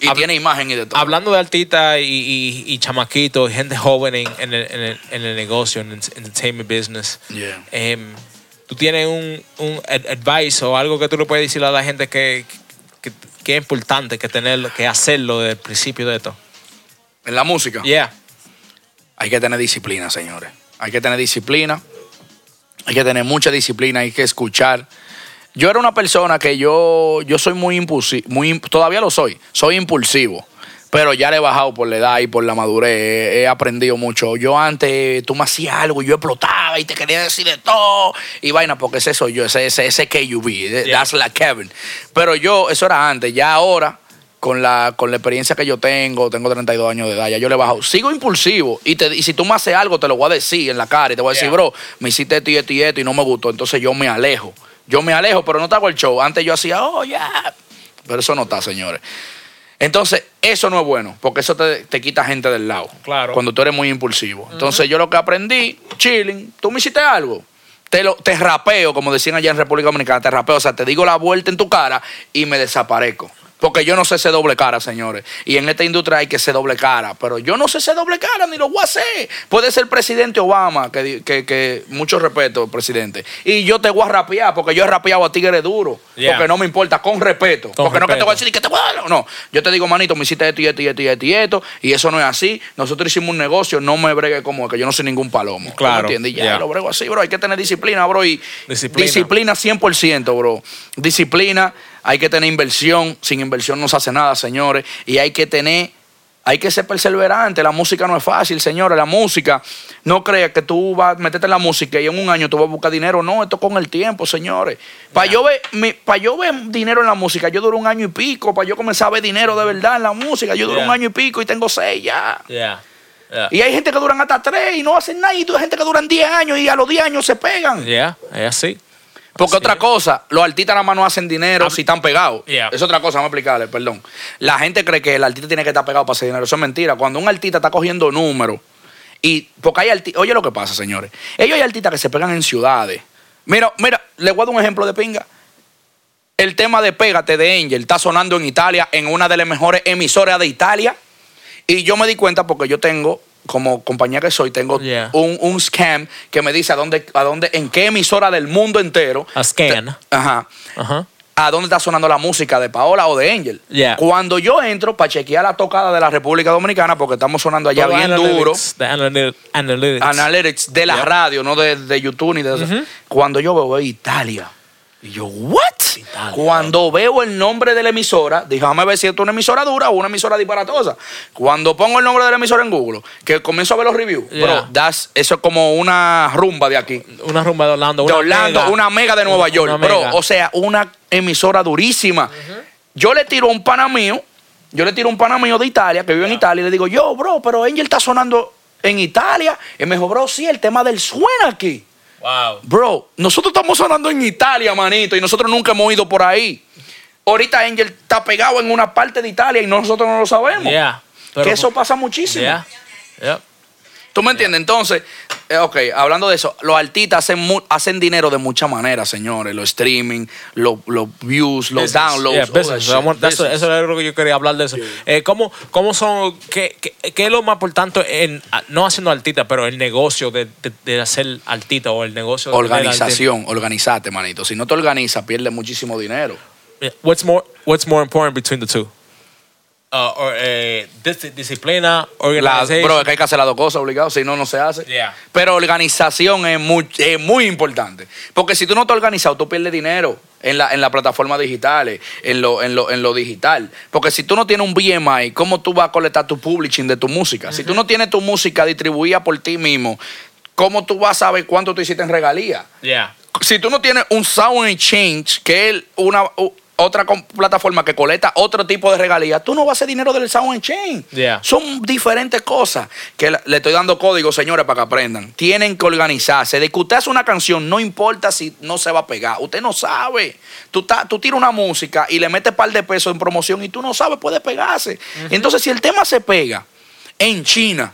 Y Hab- tiene imagen y de todo. Hablando de artistas y, y, y chamaquitos, gente joven en, en el, en, el, en el negocio, en el entertainment business, Yeah. em, ¿tú tienes un, un ad- advice o algo que tú le puedes decir a la gente que, que, que es importante que tenerlo, que hacerlo desde el principio de esto? En la música. Yeah. Hay que tener disciplina, señores. Hay que tener disciplina. Hay que tener mucha disciplina. Hay que escuchar. Yo era una persona que yo, yo soy muy impulsivo. Muy, todavía lo soy. Soy impulsivo. Pero ya le he bajado por la edad y por la madurez. He, he aprendido mucho. Yo antes, tú me hacías algo y yo explotaba y te quería decir de todo. Y vaina, porque ese soy yo. Ese, ese, ese KUB. Yeah. That's like Kevin. Pero yo, eso era antes. Ya ahora con la, con la experiencia que yo tengo, tengo 32 años de edad, ya yo le he bajado. Sigo impulsivo y, te, y si tú me haces algo, te lo voy a decir en la cara y te voy a decir, Yeah. bro, me hiciste esto y esto y esto y no me gustó. Entonces yo me alejo. Yo me alejo, pero no te hago el show. Antes yo hacía, oh, ya. Pero eso no está, señores. Entonces, eso no es bueno, porque eso te, te quita gente del lado. Claro. Cuando tú eres muy impulsivo. Entonces, yo lo que aprendí, chilling, tú me hiciste algo. Te, lo, te rapeo, como decían allá en República Dominicana, te rapeo, o sea, te digo la vuelta en tu cara y me desaparezco. Porque yo no sé ese doble cara, señores. Y en esta industria hay que ser doble cara. Pero yo no sé ese doble cara, ni lo voy a hacer. Puede ser el presidente Obama, que, que, que mucho respeto, presidente. Y yo te voy a rapear, porque yo he rapeado a tigres duro. Yeah. Porque no me importa, con respeto. Con porque no que te voy a respeto. decir que te voy a dar. No, yo te digo, manito, me hiciste esto y esto y esto y esto y esto. Y eso no es así. Nosotros hicimos un negocio, no me bregue como que yo no soy ningún palomo. ¿Tú Claro, me entiendes? Ya yeah. lo brego así, bro. Hay que tener disciplina, bro. Y Disciplina. disciplina 100%, bro. Disciplina, hay que tener inversión. Sin inversión no se hace nada, señores. Y hay que tener, hay que ser perseverante. La música no es fácil, señores. La música, no creas que tú vas a meterte en la música y en un año tú vas a buscar dinero. No, esto con el tiempo, señores. Para yo, ver, mi- pa' yo ver dinero en la música, yo duro un año y pico. Para yo comenzar a ver dinero de verdad en la música, yo duro Yeah. un año y pico y tengo seis ya. Yeah. Yeah. Y hay gente que duran hasta tres y no hacen nada. Y hay gente que duran 10 años y a los 10 años se pegan. Yeah, es así. Porque Así otra es. cosa, los artistas nada más no hacen dinero si están pegados. Yeah. Es otra cosa, vamos a explicarle, perdón. La gente cree que el artista tiene que estar pegado para hacer dinero. Eso es mentira. Cuando un artista está cogiendo números, y porque hay artistas, oye lo que pasa, señores. Ellos hay artistas que se pegan en ciudades. Mira, mira, les voy a dar un ejemplo de pinga. El tema de Pégate de Angel está sonando en Italia, en una de las mejores emisoras de Italia. Y yo me di cuenta porque yo tengo, como compañía que soy, tengo Yeah. un, un scam que me dice a dónde, a dónde, en qué emisora del mundo entero. A scan. te- ajá. Ajá. A dónde está sonando la música de Paola o de Angel. Yeah. Cuando yo entro para chequear la tocada de la República Dominicana, porque estamos sonando allá bien analytics, duro. The analytics. de la radio, no de, de YouTube ni de eso. Cuando yo veo Italia, y yo, ¿what? Italia. Cuando veo el nombre de la emisora, déjame ver si esto es una emisora dura o una emisora disparatosa. Cuando pongo el nombre de la emisora en Google, que comienzo a ver los reviews, Yeah. bro, that's- eso es como una rumba de aquí. Una rumba de Orlando. De Orlando, mega. una mega de Nueva Una York, bro. O sea, una emisora durísima. Yo le tiro a un pana mío, yo le tiro a un pana mío de Italia, que vive en Italia, y le digo, yo, bro, pero Angel está sonando en Italia. Y me dijo, bro, sí, el tema del suena aquí. Wow. Bro, nosotros estamos sonando en Italia, manito, y nosotros nunca hemos ido por ahí. Ahorita Angel está pegado en una parte de Italia y nosotros no lo sabemos. Yeah. Que eso pasa muchísimo. Yeah. ¿Tú me entiendes? Entonces, eh, ok, hablando de eso, los artistas hacen, mu- hacen dinero de muchas maneras, señores. Los streaming, los, los views, los Business. downloads. Yeah, all that business. shit. I want- that's- Business. Eso es lo que yo quería hablar de eso. Eh, ¿cómo, ¿Cómo son, qué, qué, qué es lo más importante, en, ah, no haciendo artista, pero el negocio de, de, de hacer artista o el negocio de tener Organización, organizate, manito. Si no te organizas, pierdes muchísimo dinero. artista? What's more, what's more important between the two? Uh, or, eh, dis- disciplina, La, organización. bro, es que hay que hacer las dos cosas obligados, si no, no se hace. Yeah. Pero organización es muy, es muy importante. Porque si tú no te organizas, tú pierdes dinero en la, en las plataformas digitales, en lo, en, lo, en lo digital. Porque si tú no tienes un BMI, ¿cómo tú vas a colectar tu publishing de tu música? Si tú no tienes tu música distribuida por ti mismo, ¿cómo tú vas a saber cuánto tú hiciste en regalía? Yeah. si tú no tienes un Sound Exchange, que es una u- otra plataforma que colecta otro tipo de regalías, tú no vas a hacer dinero del Sound. Yeah. Son diferentes cosas que le estoy dando código, señores, para que aprendan. Tienen que organizarse. De que usted hace una canción, no importa si no se va a pegar. Usted no sabe. Tú, ta- tú tiras una música y le metes par de pesos en promoción y tú no sabes, puede pegarse. Entonces, si el tema se pega en China,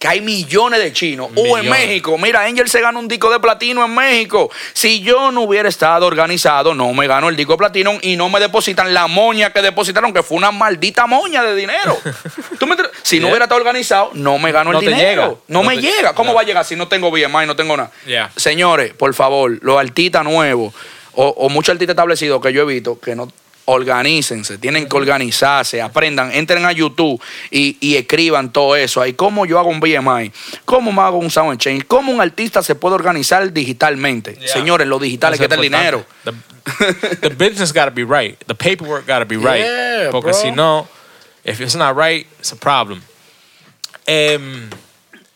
que hay millones de chinos, o en Millones. México, mira, Angel se gana un disco de platino en México. Si yo no hubiera estado organizado, no me gano el disco de platino y no me depositan la moña que depositaron, que fue una maldita moña de dinero. (laughs) ¿Tú me si no hubiera estado organizado, no me gano No el dinero. llega. No, No me te- llega. ¿Cómo no. va a llegar si no tengo BMI, no tengo nada? Yeah. Señores, por favor, los artistas nuevos o, o muchos artistas establecidos que yo he visto que no organícense, tienen que organizarse, aprendan, entren a YouTube y, y escriban todo eso ahí. ¿Cómo yo hago un BMI? ¿Cómo me hago un sound change? ¿Cómo un artista se puede organizar digitalmente? Yeah. Señores, lo digital es que está el dinero. The, the business got to be right. The paperwork got to be right. Yeah, Porque bro. si no, if it's not right, it's a problem. Em,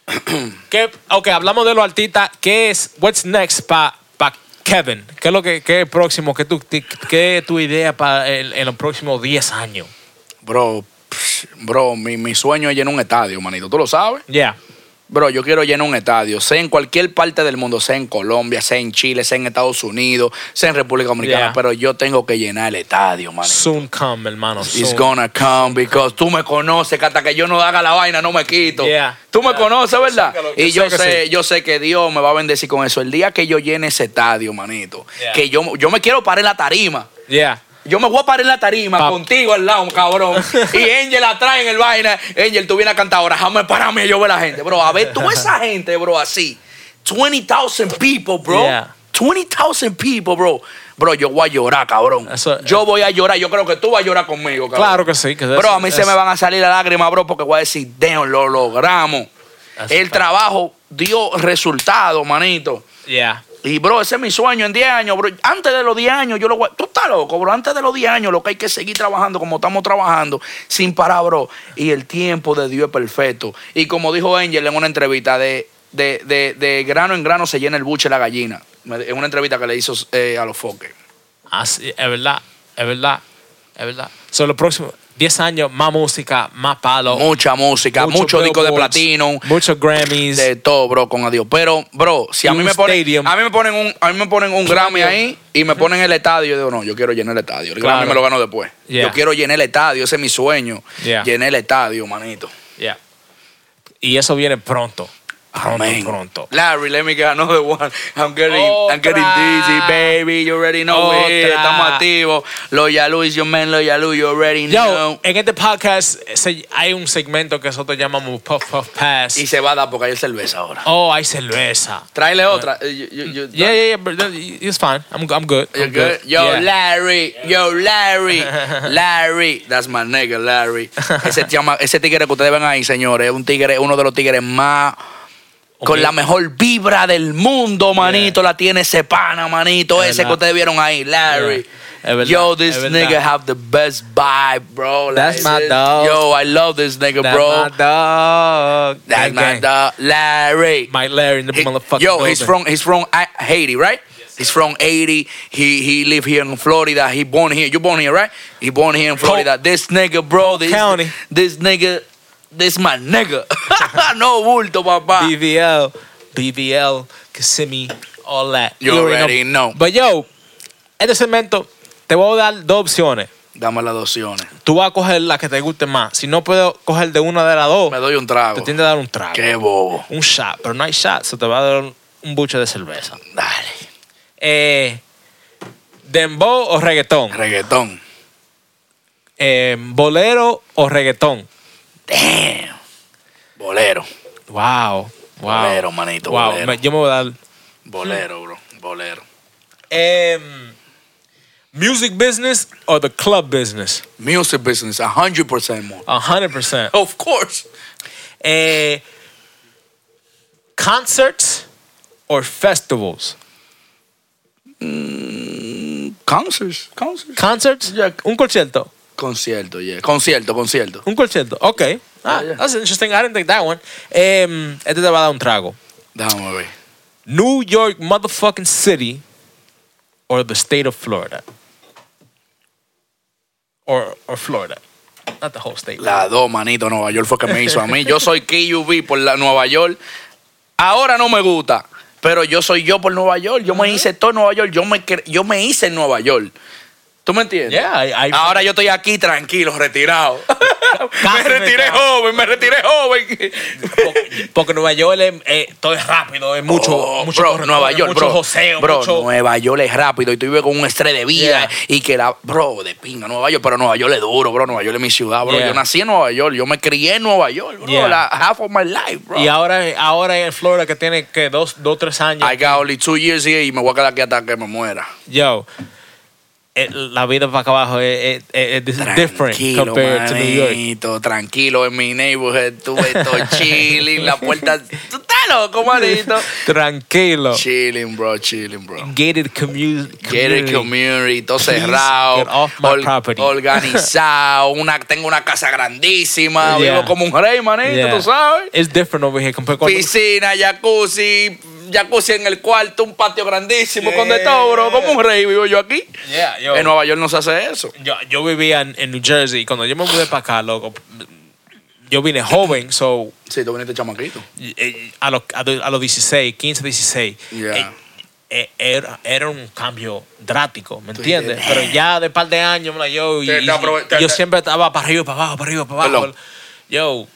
(clears throat) ¿qué, ok, hablamos de los artistas. ¿Qué es, what's next para Kevin? ¿Qué es lo que qué es próximo? ¿Qué, tu, qué es tu idea para en, en los próximos 10 años? Bro, bro, mi, mi sueño es llenar un estadio, manito. ¿Tú lo sabes? Yeah. Bro, yo quiero llenar un estadio, sea en cualquier parte del mundo, sea en Colombia, sea en Chile, sea en Estados Unidos, sea en República Dominicana, Yeah. pero yo tengo que llenar el estadio, man. Soon come, hermano. It's soon. gonna come because tú me conoces que hasta que yo no haga la vaina no me quito. Yeah. Tú me Yeah. conoces, ¿verdad? Yo y yo sé que sé, sí. yo sé que Dios me va a bendecir con eso. El día que yo llene ese estadio, manito, Yeah. que yo, yo me quiero parar en la tarima. Yeah. Yo me voy a parar en la tarima contigo al lado, cabrón. (laughs) y Angel atrás en el vaina. Angel, tú vienes a cantar ahora. Déjame pararme yo ver la gente, bro. A ver, tú esa (laughs) gente, bro, así. 20,000 people, bro. Yeah. 20,000 people, bro. Bro, yo voy a llorar, cabrón. Eso- yo voy a llorar. Yo creo que tú vas a llorar conmigo, cabrón. Claro que sí. que Bro, a mí se me van a salir las lágrimas, bro, porque voy a decir, damn, lo logramos. El trabajo dio resultado, manito. Yeah. Y, bro, ese es mi sueño en 10 años, bro. Antes de los 10 años, yo lo voy... Tú estás loco, bro. Antes de los 10 años, lo que hay que seguir trabajando como estamos trabajando, sin parar, bro. Y el tiempo de Dios es perfecto. Y como dijo Angel en una entrevista, de, de, de, de grano en grano se llena el buche la gallina. En una entrevista que le hizo eh, a los foques. Así, es verdad, es verdad, es verdad. Son los próximos 10 años, más música, más palo. Mucha música, mucho muchos discos de platino. Muchos Grammys. De todo, bro, con adiós. Pero, bro, si a mí me ponen, stadium. a mí me ponen un, a mí me ponen un Grammy ahí y me ponen el estadio, yo digo, no, yo quiero llenar el estadio. El Claro. Grammy me lo gano después. Yeah. Yo quiero llenar el estadio, ese es mi sueño. Yeah. Llenar el estadio, manito. Yeah. Y eso viene pronto. Amén. pronto. Larry, let me get another one. I'm getting, I'm getting dizzy, baby. You already know. Otra. Estamos activos. Loya Luis, your man, Loya Luis, you already Yo, know. en este podcast se- hay un segmento que nosotros llamamos Puff Puff Pass. Y se va a dar porque hay cerveza ahora. Oh, hay cerveza. Tráele otra. Eh, you- you- you- Yeah, yeah, yeah, but that- it's fine. I'm, I'm good. I'm good? Yo, Yeah. Larry, yo, Larry, (laughs) Larry, that's my nigga, Larry. Ese, ese tigre que ustedes ven ahí, señores, es un tigre, uno de los tigres más con Ok. la mejor vibra del mundo, manito. La tiene ese pana, manito, Es ese que verdad. ustedes vieron ahí, Larry. Verdad, Yo, this nigga have the best vibe, bro. That's my this- dog. Yo, I love this nigga, That's bro. my dog. That's my dog, Larry. Mike Larry in the He- motherfucking yo, building. he's from he's from Haiti, right? He's from Haiti. He he live here in Florida. He born here. You born here, right? He born here in Florida. This nigga, bro. This County. This nigga. This my nigga. (laughs) no bulto, papá. BBL, BBL, Kissimmee, all that. You already know. But yo, este segmento te voy a dar dos opciones. Dame las dos opciones. Tú vas a coger la que te guste más. Si no puedo coger de una de las dos, Me doy un trago. te tienes que dar un trago. Qué bobo. Un shot, pero no hay shot, se te va a dar un buche de cerveza. Dale. Eh, dembow o reggaetón. Reggaetón. Eh, bolero o reggaetón. Damn. Bolero. Wow. Wow. Bolero, manito, Wow. bolero. Me- yo me voy a dar. Bolero, bro. Bolero. Em, music business or the club business? Music business, 100% more. A hundred percent. Of course. Eh, concerts or festivals? Concerts. Concerts. Concerts? Yeah. Un concierto. Concierto, yeah. Concierto, concierto. Un concierto. Ok. Ah, Yeah, yeah. That's interesting. I didn't think that one. Em, este te va a dar un trago. Déjame ver. New York motherfucking city or the state of Florida? Or, or Florida. Not the whole state. La dos, manito, Nueva York fue que me hizo a mí. Yo soy KUV por la Nueva York. Ahora no me gusta, pero yo soy yo por Nueva York. Yo me hice todo en Nueva York. Yo me, yo me hice en Nueva York. ¿Tú me entiendes? Yeah, I, I- Ahora yo estoy aquí tranquilo, retirado. (laughs) me retiré joven, me retiré joven. Porque, porque Nueva York es, eh, todo es rápido, es mucho, Oh, mucho bro, Nueva York, mucho bro. joseo, bro, mucho- Nueva York es rápido y tú vives con un estrés de vida Yeah. y que la, bro, de pinga Nueva York, pero Nueva York es duro, bro. Nueva York es mi ciudad, bro. Yeah. Yo nací en Nueva York, yo me crié en Nueva York, bro. La half of my life, bro. Y ahora, ahora en Florida que tiene que dos, dos, tres años. I got only two years here y me voy a quedar aquí hasta que me muera. Yo, eh, la vida para acá abajo es, different Tranquilo, compared to New York. manito, tranquilo en mi neighborhood, tuve todo (laughs) chilling, la puerta, tú estás loco, manito. Tranquilo. chilling, bro, chilling, bro. Gated commu- Gated community. community, todo cerrado, get off my property. organizado, (laughs) una, tengo una casa grandísima, Yeah. vivo como un rey, manito, Yeah. tú sabes. It's different over here compared to Piscina, jacuzzi, jacuzzi en el cuarto, un patio grandísimo con de Yeah. todo, bro, como un rey vivo yo aquí. Yeah, yo, En Nueva York no se hace eso. yo, yo vivía en, en New Jersey y cuando yo me mudé para acá, loco, yo vine joven, so Sí, tú viniste chamaquito. eh, a, los, a, los- a los 16, 15, 16, Yeah. eh, eh, era, era un cambio drástico, ¿me entiendes? Pero ya de par de años, yo, y- Te- te y- aprove- te- yo siempre estaba para arriba, para abajo, para arriba, para abajo. Yo,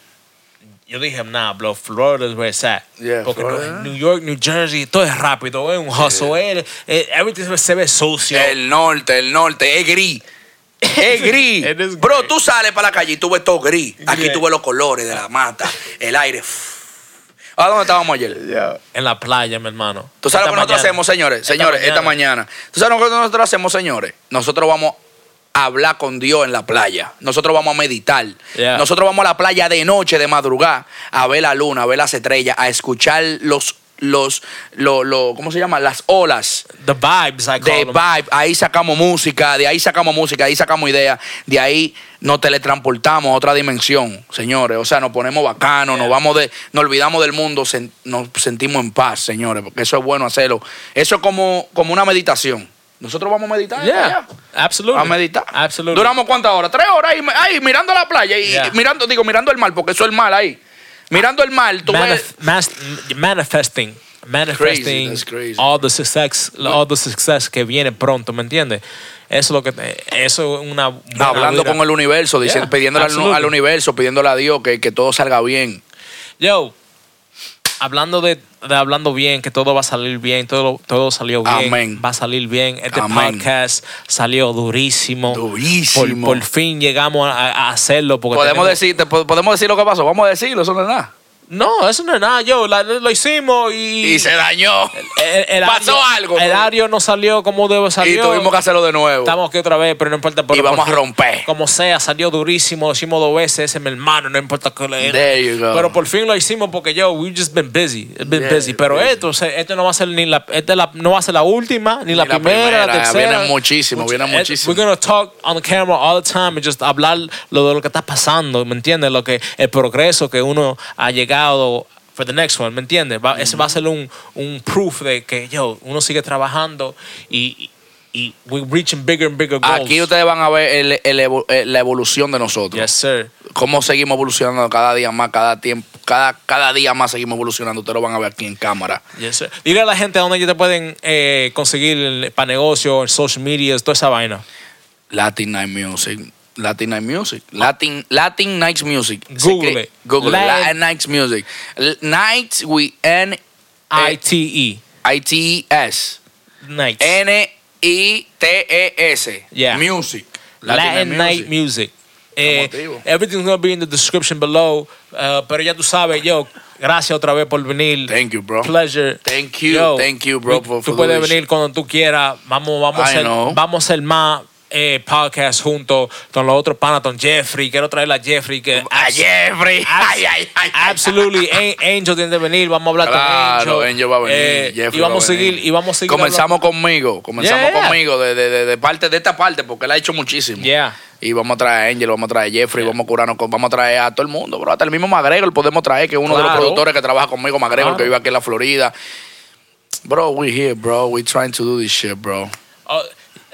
yo dije, nah, bro, Florida is where it's at. Yeah, Porque Florida. New York, New Jersey, todo es rápido, es un hustle, es- es- everything se ve sucio. El norte, el norte, es gris. Es (laughs) gris. Bro, tú sales para la calle y tú ves todo gris. Aquí Yeah. tú ves los colores de la mata, el aire. ¿A dónde estábamos ayer? En la playa, mi hermano. ¿Tú sabes Esta lo que nosotros mañana. hacemos, señores? Esta Señores, esta mañana. mañana. ¿Tú sabes lo que nosotros hacemos, señores? Nosotros vamos a hablar con Dios en la playa. Nosotros vamos a meditar. Yeah. Nosotros vamos a la playa de noche, de madrugada, a ver la luna, a ver las estrellas, a escuchar los, los, lo, lo- ¿cómo se llama? Las olas. The vibes, I call de them. vibe, ahí sacamos música, de ahí sacamos música, ahí sacamos ideas, de ahí nos teletransportamos a otra dimensión, señores. O sea, nos ponemos bacanos, nos vamos de, nos olvidamos del mundo, sen- nos sentimos en paz, señores, porque eso es bueno hacerlo. Eso es como, como una meditación. Nosotros vamos a meditar. Yeah. Absolutely. A meditar. Absolutely. Duramos cuántas horas? Tres horas ahí, ahí mirando la playa y Yeah. mirando, digo, mirando el mar, porque eso es el mar ahí. Mirando el mar, tú Manif- ves. mas- manifesting manifesting crazy. all the success all the success que viene pronto ¿me entiendes? eso es lo que eso es una Hablando con el universo, diciendo, Yeah, pidiéndole al, universo, pidiéndole a Dios que, que todo salga bien. yo hablando de hablando bien que todo va a salir bien todo todo salió bien Amén. va a salir bien este Amén. podcast salió durísimo Durísimo. por, por fin llegamos a, a hacerlo porque Podemos tenemos- decir, podemos decir lo que pasó, vamos a decirlo, eso no es nada. No, eso no es nada, yo. la- lo hicimos y. Y se dañó. el- el Pasó algo. El audio no salió como debe Y salir. tuvimos que hacerlo de nuevo. Estamos aquí otra vez, pero no importa. pero Y vamos por a romper. Como sea, salió durísimo. Lo hicimos dos veces. Ese es mi hermano, no importa qué le There you go. Pero por fin lo hicimos porque yo, we've just been busy. It's been Yeah, busy. Pero busy. esto, o sea, esto no va a ser ni la, esta es la- no va a ser la última, ni, la, la primera, la primera. tercera. Vienen muchísimo, Much- vienen eh, muchísimo. We're gonna talk on the camera all the time and just hablar lo de lo que está pasando, ¿me entiendes? Lo que, el progreso que uno ha llegado for the next one, ¿me entiendes? Va- Ese va a ser un, un proof de que, yo, uno sigue trabajando y, y, we're reaching bigger and bigger goals. Aquí ustedes van a ver el- el evo- eh, la evolución de nosotros. Yes, sir. Cómo seguimos evolucionando cada día más, cada tiempo, cada, cada día más seguimos evolucionando. Ustedes lo van a ver aquí en cámara. Yes, sir. Dile a la gente dónde ellos te pueden eh, conseguir para negocio, en social media, toda esa vaina. Latin Night Music. Latin Night Music. Latin, Latin Nights Music. Google que- it. Google it. Latin- Latin Nights Music. Nights with N I-T-E. I T E S. Nights. N I T E S. Yeah. Music. Latin Night Music. Eh, activo. everything's gonna be in the description below. Uh, pero ya tú sabes, yo, gracias otra vez por venir. Thank you, bro. Pleasure. Thank you, thank you, bro, for- tú puedes venir cuando tú quieras. Vamos, vamos, a know. vamos a más eh, podcasts juntos con los otros panas, con Jeffrey. Quiero traer a Jeffrey. Que A Jeffrey. Ay, ay, ay, ay. Absolutely, An- Angel tiene que venir. Vamos a hablar Claro, con Angel. Angel va a venir. Eh, Jeffrey y vamos va a seguir, venir. y vamos a seguir. Comenzamos conmigo, comenzamos Yeah. conmigo de, de, de, de parte de esta parte porque él ha hecho muchísimo. Yeah. Y vamos a traer a Angel, vamos a traer a Jeffrey, vamos a curarnos, vamos a traer a todo el mundo, bro. Hasta el mismo McGregor podemos traer, que es uno de los productores que trabaja conmigo, McGregor, Claro. que vive aquí en la Florida. Bro, we here, bro. We trying to do this shit, bro. Oh,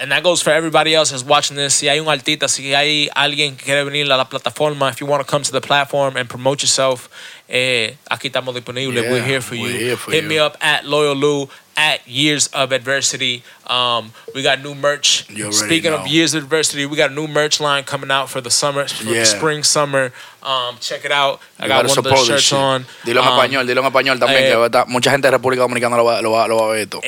and that goes for everybody else that's watching this. Si hay un artista, si hay alguien que quiere venir a la plataforma, if you want to come to the platform and promote yourself, eh, aquí estamos disponibles. Yeah, we're here for you. we're here for Hit you. me up at Loyal Lou at Years of Adversity. Um, we got new merch. Speaking know. of Years of Adversity, we got a new merch line coming out for the summer, for Yeah. the spring, summer. Um, check it out. I You got one of the shirts on. Dilo en Um, español, dilo en español también, eh, que mucha gente de República Dominicana lo va, lo va, lo va a ver esto.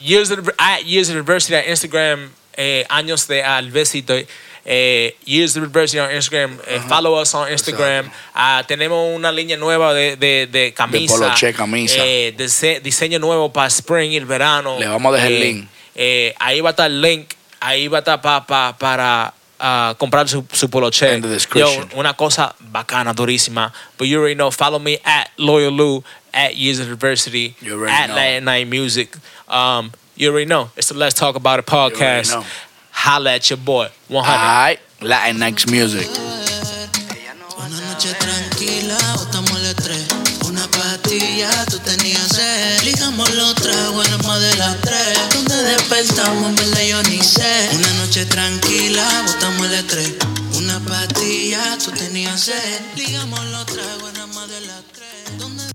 Years of at years of adversity on Instagram. Eh, años de adversity. Eh, years of adversity on Instagram. Eh, Follow us on Instagram. Ah, tenemos una línea nueva de, de, de camisa. poloche, camisa. Eh, dise- diseño nuevo para spring y el verano. Le vamos a dejar el Eh, link. eh, ahí va a estar el link. Ahí va a estar pa- pa- para ah, comprar su, su poloche. In the description. Yo, una cosa bacana, durísima. But you already know. Follow me at Loyal Lou at Years of Adversity You already at know. Latin Night Music. Um, you already know. It's the Let's Talk About It podcast. know. Holla at your boy. 100. Alright, Latin Next Music. Una noche tranquila, botamos el estrés. Una pastilla, tú tenías sed. Ligamos los tragos en más de las tres. Donde despertamos, verdad yo ni sé. Una noche tranquila, botamos el estrés. Una pastilla, tú tenías sed. Ligamos los tragos en más de las tres. Donde